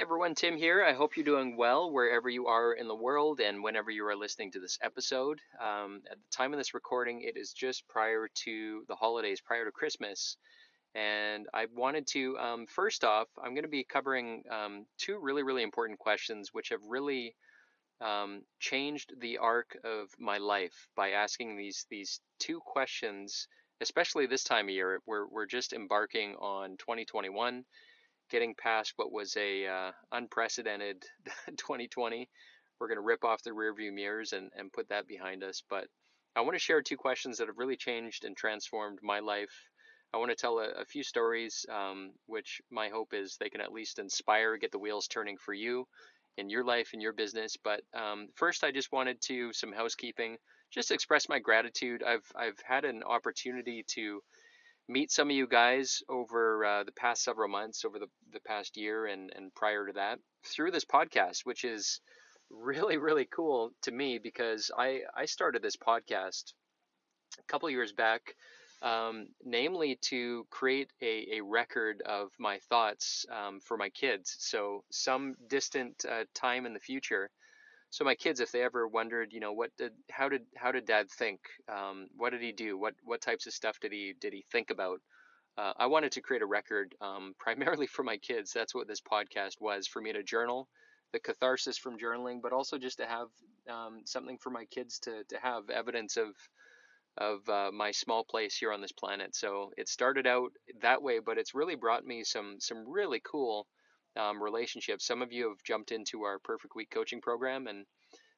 Everyone, Tim here. I hope you're doing well wherever you are in the world and whenever you are listening to this episode. Um, at the time of this recording, it is just prior to the holidays, prior to Christmas. And I wanted to, um, first off, I'm going to be covering um, two really, really important questions which have really um, changed the arc of my life by asking these these two questions, especially this time of year. We're, we're just embarking on 2021 getting past what was a uh, unprecedented 2020. We're going to rip off the rearview mirrors and, and put that behind us. But I want to share two questions that have really changed and transformed my life. I want to tell a, a few stories, um, which my hope is they can at least inspire, get the wheels turning for you in your life and your business. But um, first, I just wanted to some housekeeping, just express my gratitude. I've I've had an opportunity to meet some of you guys over uh, the past several months, over the, the past year and, and prior to that, through this podcast, which is really, really cool to me because I, I started this podcast a couple years back, um, namely to create a, a record of my thoughts um, for my kids. So, some distant uh, time in the future, so my kids, if they ever wondered, you know, what did, how did, how did Dad think? Um, what did he do? What, what types of stuff did he, did he think about? Uh, I wanted to create a record um, primarily for my kids. That's what this podcast was for me to journal, the catharsis from journaling, but also just to have um, something for my kids to, to have evidence of, of uh, my small place here on this planet. So it started out that way, but it's really brought me some, some really cool um, relationships. Some of you have jumped into our Perfect Week coaching program, and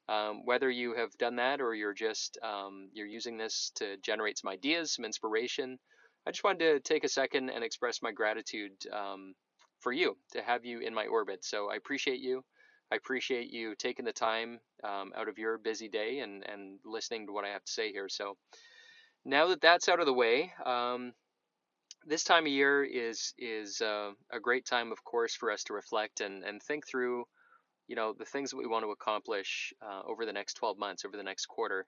um, whether you have done that or you're just um, you're using this to generate some ideas, some inspiration, I just wanted to take a second and express my gratitude um, for you to have you in my orbit. So I appreciate you. I appreciate you taking the time um, out of your busy day and and listening to what I have to say here. So now that that's out of the way, um, this time of year is is uh, a great time, of course, for us to reflect and and think through, you know, the things that we want to accomplish uh, over the next 12 months, over the next quarter.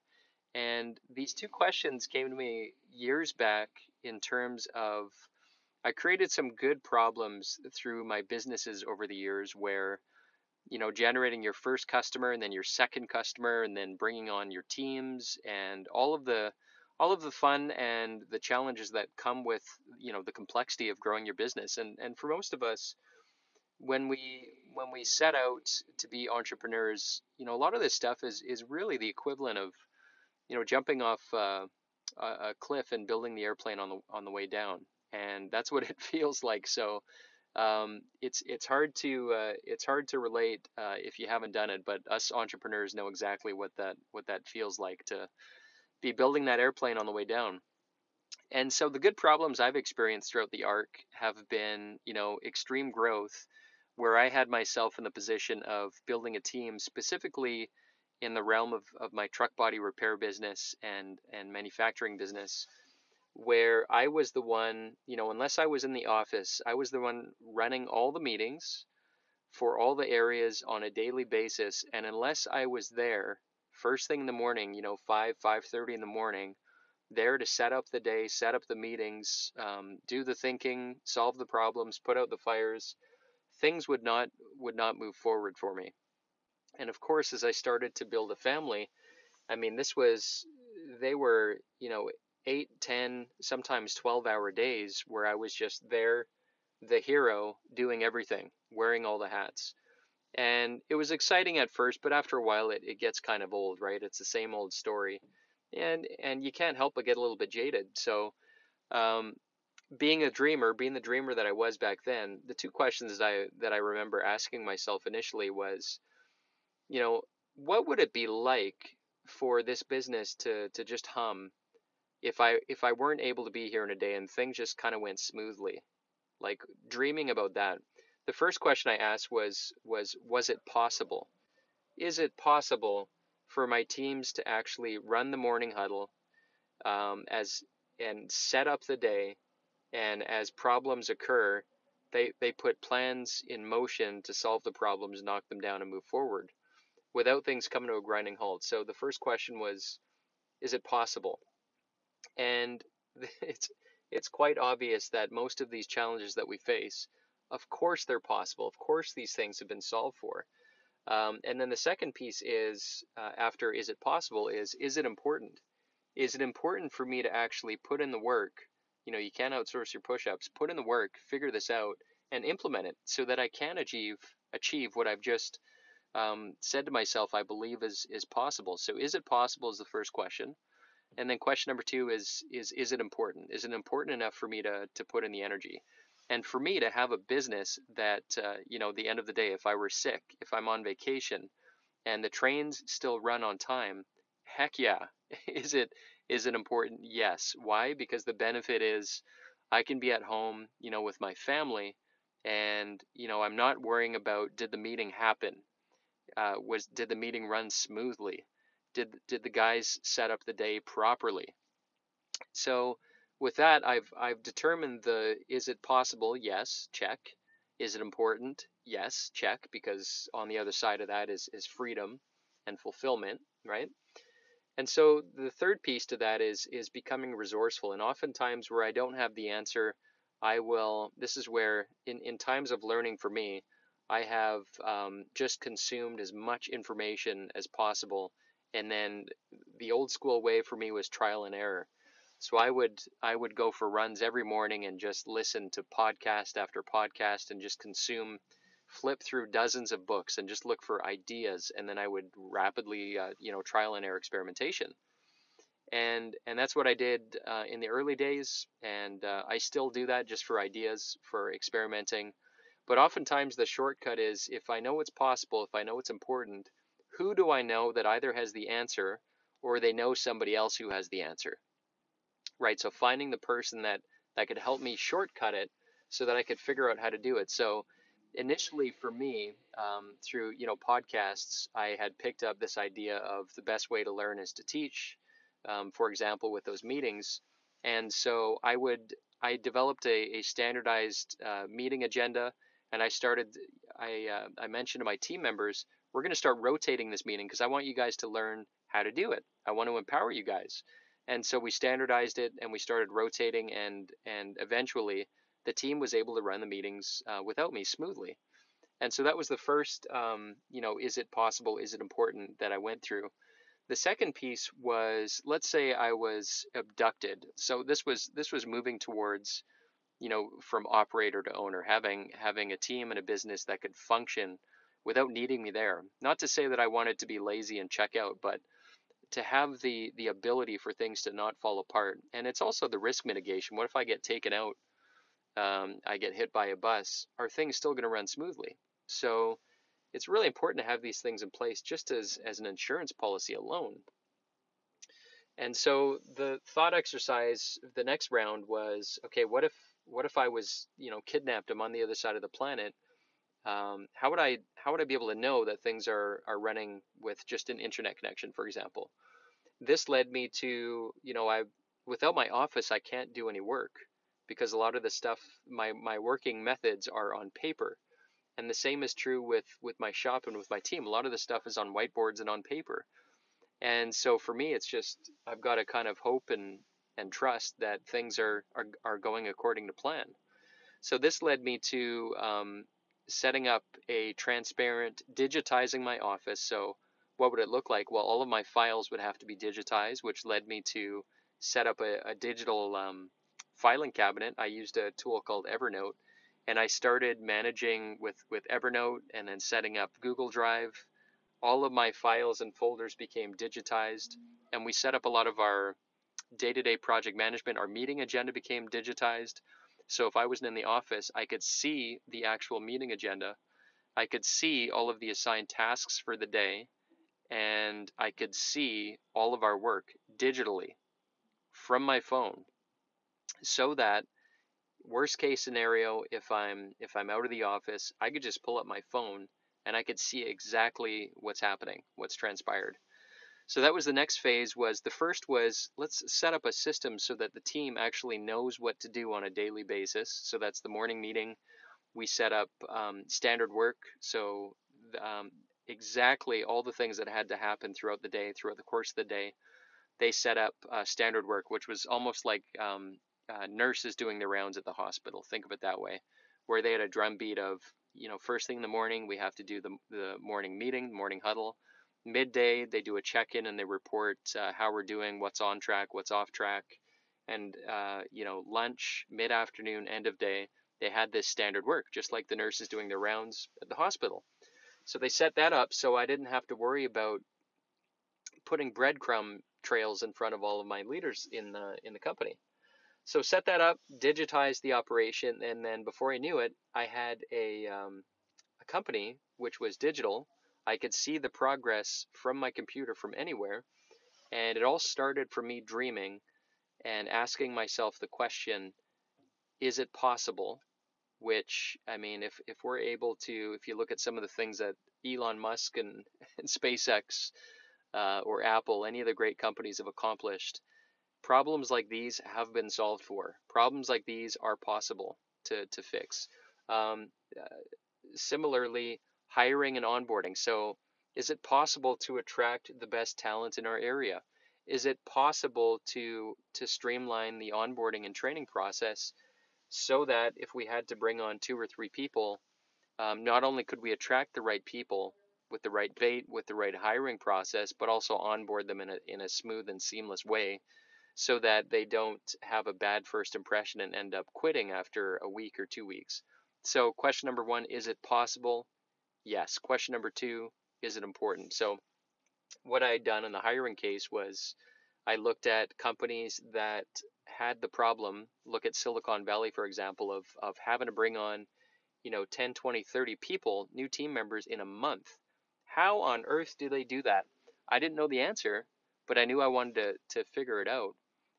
And these two questions came to me years back in terms of I created some good problems through my businesses over the years where you know generating your first customer and then your second customer and then bringing on your teams and all of the all of the fun and the challenges that come with you know the complexity of growing your business. And and for most of us when we when we set out to be entrepreneurs you know a lot of this stuff is is really the equivalent of you know jumping off uh, a cliff and building the airplane on the on the way down. And that's what it feels like. So um, it's it's hard to uh, it's hard to relate uh, if you haven't done it but us entrepreneurs know exactly what that what that feels like to be building that airplane on the way down. And so the good problems I've experienced throughout the arc have been, you know, extreme growth where I had myself in the position of building a team specifically in the realm of, of my truck body repair business and, and manufacturing business where I was the one, you know, unless I was in the office, I was the one running all the meetings for all the areas on a daily basis. And unless I was there, first thing in the morning, you know, 5, 5.30 in the morning, there to set up the day, set up the meetings, um, do the thinking, solve the problems, put out the fires, things would not would not move forward for me. And of course, as I started to build a family, I mean, this was they were you know eight, ten, sometimes twelve hour days where I was just there, the hero, doing everything, wearing all the hats and it was exciting at first but after a while it, it gets kind of old right? It's the same old story and and you can't help but get a little bit jaded. So um, being a dreamer being the dreamer that i was back then the two questions that i that i remember asking myself initially was you know what would it be like for this business to to just hum if i if i weren't able to be here in a day and things just kind of went smoothly? Like dreaming about that the first question I asked was was was it possible? Is it possible for my teams to actually run the morning huddle um, as and set up the day, and as problems occur, they they put plans in motion to solve the problems, knock them down, and move forward without things coming to a grinding halt. So the first question was, is it possible? And it's it's quite obvious that most of these challenges that we face, of course, they're possible. Of course, these things have been solved for. Um, and then the second piece is uh, after is it possible is is it important? Is it important for me to actually put in the work? You know, you can't outsource your push-ups. Put in the work, figure this out, and implement it so that I can achieve achieve what I've just um, said to myself I believe is is possible. So is it possible is the first question. And then question number two is is is it important? Is it important enough for me to to put in the energy? And for me to have a business that uh, you know, the end of the day, if I were sick, if I'm on vacation, and the trains still run on time, heck yeah. is it is it important? Yes. Why? Because the benefit is I can be at home, you know, with my family, and you know, I'm not worrying about did the meeting happen? Uh, was did the meeting run smoothly? did did the guys set up the day properly? So with that, I've I've determined the is it possible? Yes, check. Is it important? Yes, check. Because on the other side of that is is freedom and fulfillment, right? And so the third piece to that is is becoming resourceful. And oftentimes where I don't have the answer, I will. This is where in in times of learning for me, I have um, just consumed as much information as possible and then the old school way for me was trial and error so i would i would go for runs every morning and just listen to podcast after podcast and just consume flip through dozens of books and just look for ideas. And then i would rapidly uh, you know trial and error experimentation. And and that's what i did uh, in the early days. And uh, i still do that just for ideas for experimenting. But oftentimes the shortcut is if i know it's possible if i know it's important who do I know that either has the answer or they know somebody else who has the answer? Right? So finding the person that that could help me shortcut it so that I could figure out how to do it. So initially for me, um, through you know podcasts, I had picked up this idea of the best way to learn is to teach. Um, for example, with those meetings, and so I would I developed a, a standardized uh, meeting agenda, and I started I uh, I mentioned to my team members we're going to start rotating this meeting because I want you guys to learn how to do it. I want to empower you guys. And so we standardized it and we started rotating and and eventually the team was able to run the meetings uh, without me smoothly. And so that was the first, um, you know, is it possible? Is it important that I went through? The second piece was, let's say I was abducted. So this was this was moving towards, you know, from operator to owner, having having a team and a business that could function without needing me there. Not to say that I wanted to be lazy and check out, but to have the the ability for things to not fall apart. And it's also the risk mitigation. What if I get taken out? Um, I get hit by a bus. Are things still going to run smoothly? So it's really important to have these things in place just as as an insurance policy alone. And so the thought exercise, the next round was, okay, what if what if I was, you know, kidnapped? I'm on the other side of the planet um, how would I how would I be able to know that things are are running with just an internet connection, for example? This led me to you know I without my office I can't do any work because a lot of the stuff my my working methods are on paper, and the same is true with with my shop and with my team. A lot of the stuff is on whiteboards and on paper, and so for me it's just I've got to kind of hope and and trust that things are are, are going according to plan. So this led me to um, setting up a transparent, digitizing my office. So what would it look like? Well, all of my files would have to be digitized, which led me to set up a, a digital um, filing cabinet. I used a tool called Evernote, and I started managing with, with Evernote and then setting up Google Drive. All of my files and folders became digitized, and we set up a lot of our day to day project management. Our meeting agenda became digitized. So if I wasn't in the office, I could see the actual meeting agenda. I could see all of the assigned tasks for the day, and I could see all of our work digitally from my phone so that worst case scenario, if I'm if I'm out of the office, I could just pull up my phone and I could see exactly what's happening, what's transpired. So that was the next phase was the first was let's set up a system so that the team actually knows what to do on a daily basis. So that's the morning meeting. We set up um, standard work. So um, exactly all the things that had to happen throughout the day, throughout the course of the day, they set up uh, standard work, which was almost like um, uh, nurses doing the rounds at the hospital. Think of it that way, where they had a drumbeat of, you know, first thing in the morning, we have to do the, the morning meeting, morning huddle midday they do a check-in and they report uh, how we're doing what's on track what's off track. And uh, you know lunch mid-afternoon end of day they had this standard work just like the nurses doing their rounds at the hospital. So they set that up so i didn't have to worry about putting breadcrumb trails in front of all of my leaders in the in the company. So set that up digitized the operation and then before i knew it i had a, um, a company which was digital I could see the progress from my computer from anywhere. And it all started from me dreaming and asking myself the question is it possible? Which, I mean, if, if we're able to, if you look at some of the things that Elon Musk and, and SpaceX uh, or Apple, any of the great companies have accomplished, problems like these have been solved for. Problems like these are possible to, to fix. Um, uh, similarly, hiring and onboarding. So, is it possible to attract the best talent in our area? Is it possible to to streamline the onboarding and training process so that if we had to bring on two or three people, um, not only could we attract the right people with the right bait, with the right hiring process, but also onboard them in a in a smooth and seamless way, so that they don't have a bad first impression and end up quitting after a week or two weeks. So, question number one: Is it possible? Yes. Question number two, is it important? So what I had done in the hiring case was I looked at companies that had the problem, look at Silicon Valley, for example, of, of having to bring on, you know, 10, 20, 30 people, new team members in a month. How on earth do they do that? I didn't know the answer, but I knew I wanted to, to figure it out.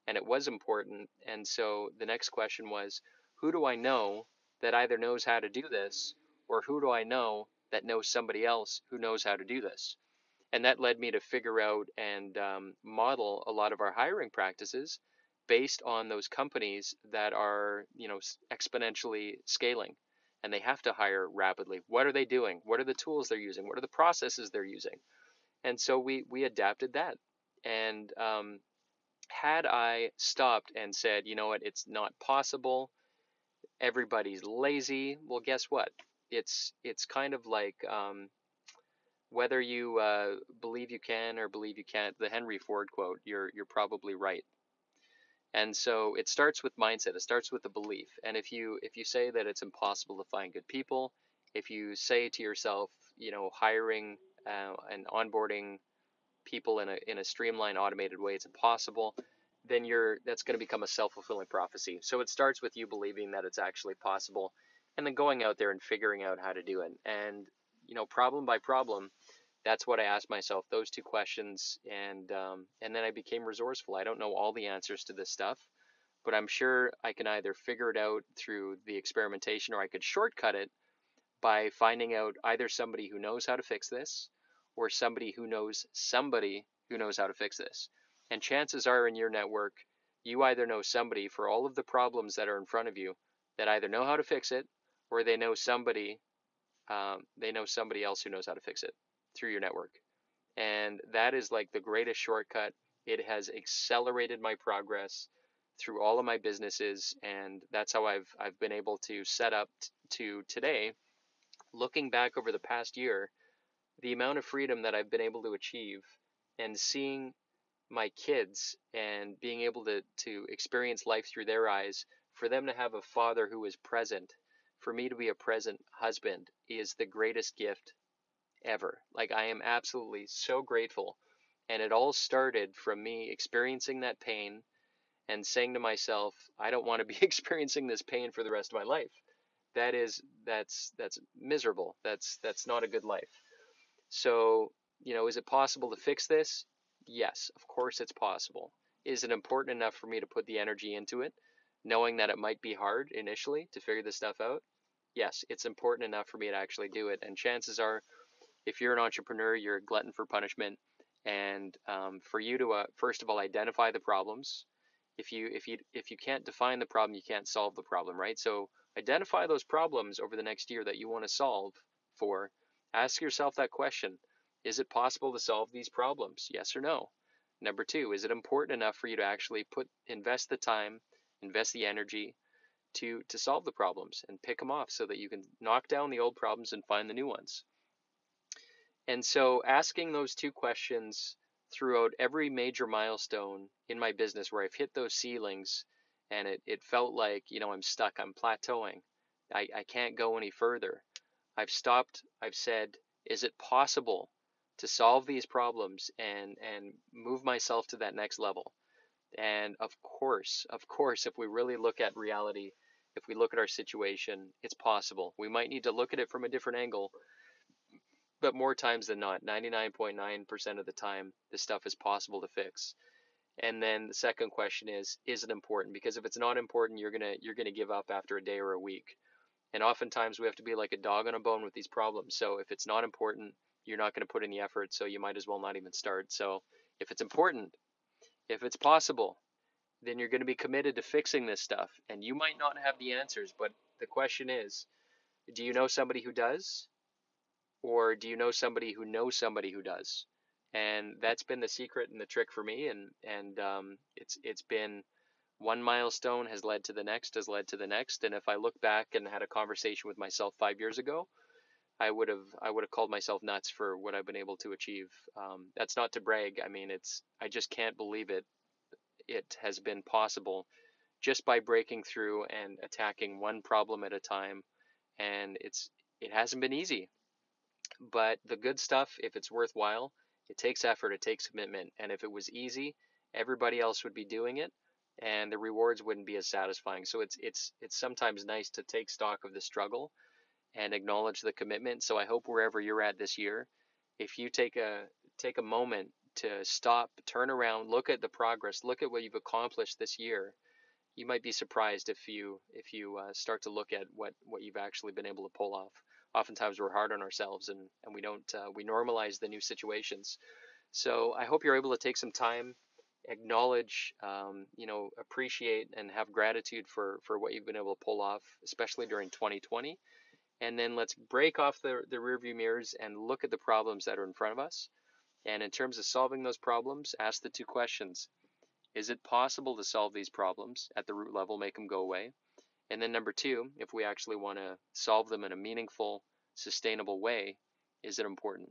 And it was important. And so the next question was, who do I know that either knows how to do this or who do I know that knows somebody else who knows how to do this. And that led me to figure out and um, model a lot of our hiring practices based on those companies that are, you know, exponentially scaling and they have to hire rapidly. What are they doing? What are the tools they're using? What are the processes they're using? And so we we adapted that. And um, had I stopped and said, you know what, it's not possible, everybody's lazy, well, guess what? It's it's kind of like um, whether you uh, believe you can or believe you can't. The Henry Ford quote: "You're you're probably right." And so it starts with mindset. It starts with a belief. And if you if you say that it's impossible to find good people, if you say to yourself, you know, hiring uh, and onboarding people in a in a streamlined, automated way, it's impossible then you're that's going to become a self-fulfilling prophecy. So it starts with you believing that it's actually possible and then going out there and figuring out how to do it. And you know, problem by problem, that's what I asked myself those two questions, and um, and then I became resourceful. I don't know all the answers to this stuff, but I'm sure I can either figure it out through the experimentation, or I could shortcut it by finding out either somebody who knows how to fix this, or somebody who knows somebody who knows how to fix this. And chances are in your network, you either know somebody for all of the problems that are in front of you that either know how to fix it or they know somebody um, they know somebody else who knows how to fix it through your network. And that is like the greatest shortcut. It has accelerated my progress through all of my businesses and that's how I've I've been able to set up t- to today looking back over the past year the amount of freedom that I've been able to achieve and seeing my kids and being able to to experience life through their eyes for them to have a father who is present for me to be a present husband is the greatest gift ever. Like, I am absolutely so grateful. And it all started from me experiencing that pain and saying to myself, I don't want to be experiencing this pain for the rest of my life. That is that's that's miserable. That's that's not a good life. So, you know, is it possible to fix this? Yes, of course it's possible. Is it important enough for me to put the energy into it? Knowing that it might be hard initially to figure this stuff out, yes, it's important enough for me to actually do it. And chances are, if you're an entrepreneur, you're a glutton for punishment. And um, for you to uh, first of all identify the problems. If you if you if you can't define the problem, you can't solve the problem, right? So identify those problems over the next year that you want to solve for. Ask yourself that question: Is it possible to solve these problems? Yes or no. Number two, is it important enough for you to actually put invest the time, invest the energy to to solve the problems and pick them off so that you can knock down the old problems and find the new ones. And so asking those two questions throughout every major milestone in my business where I've hit those ceilings and it, it felt like, you know, I'm stuck, I'm plateauing. I, I can't go any further. I've stopped, I've said, is it possible to solve these problems and and move myself to that next level? And of course, of course, if we really look at reality, if we look at our situation, it's possible. We might need to look at it from a different angle, but more times than not, 99.9% of the time, this stuff is possible to fix. And then the second question is, is it important? Because if it's not important, you're gonna you're gonna give up after a day or a week. And oftentimes we have to be like a dog on a bone with these problems. So if it's not important, you're not gonna put any effort. So you might as well not even start. So if it's important, if it's possible, then you're going to be committed to fixing this stuff. And you might not have the answers, but the question is do you know somebody who does? Or do you know somebody who knows somebody who does? And that's been the secret and the trick for me. And, and um, it's, it's been one milestone has led to the next, has led to the next. And if I look back and had a conversation with myself five years ago, I would have I would have called myself nuts for what I've been able to achieve. Um, that's not to brag. I mean, it's I just can't believe it it has been possible just by breaking through and attacking one problem at a time. And it's it hasn't been easy. But the good stuff, if it's worthwhile, it takes effort, it takes commitment. And if it was easy, everybody else would be doing it and the rewards wouldn't be as satisfying. So it's it's it's sometimes nice to take stock of the struggle and acknowledge the commitment. So I hope wherever you're at this year, if you take a take a moment to stop, turn around, look at the progress, look at what you've accomplished this year, you might be surprised if you if you uh, start to look at what what you've actually been able to pull off. Oftentimes we're hard on ourselves and and we don't uh, we normalize the new situations. So I hope you're able to take some time, acknowledge, um, you know, appreciate and have gratitude for for what you've been able to pull off, especially during 2020. And then let's break off the the rearview mirrors and look at the problems that are in front of us and in terms of solving those problems, ask the two questions. Is it possible to solve these problems at the root level, make them go away? And then number two, if we actually want to solve them in a meaningful, sustainable way, is it important?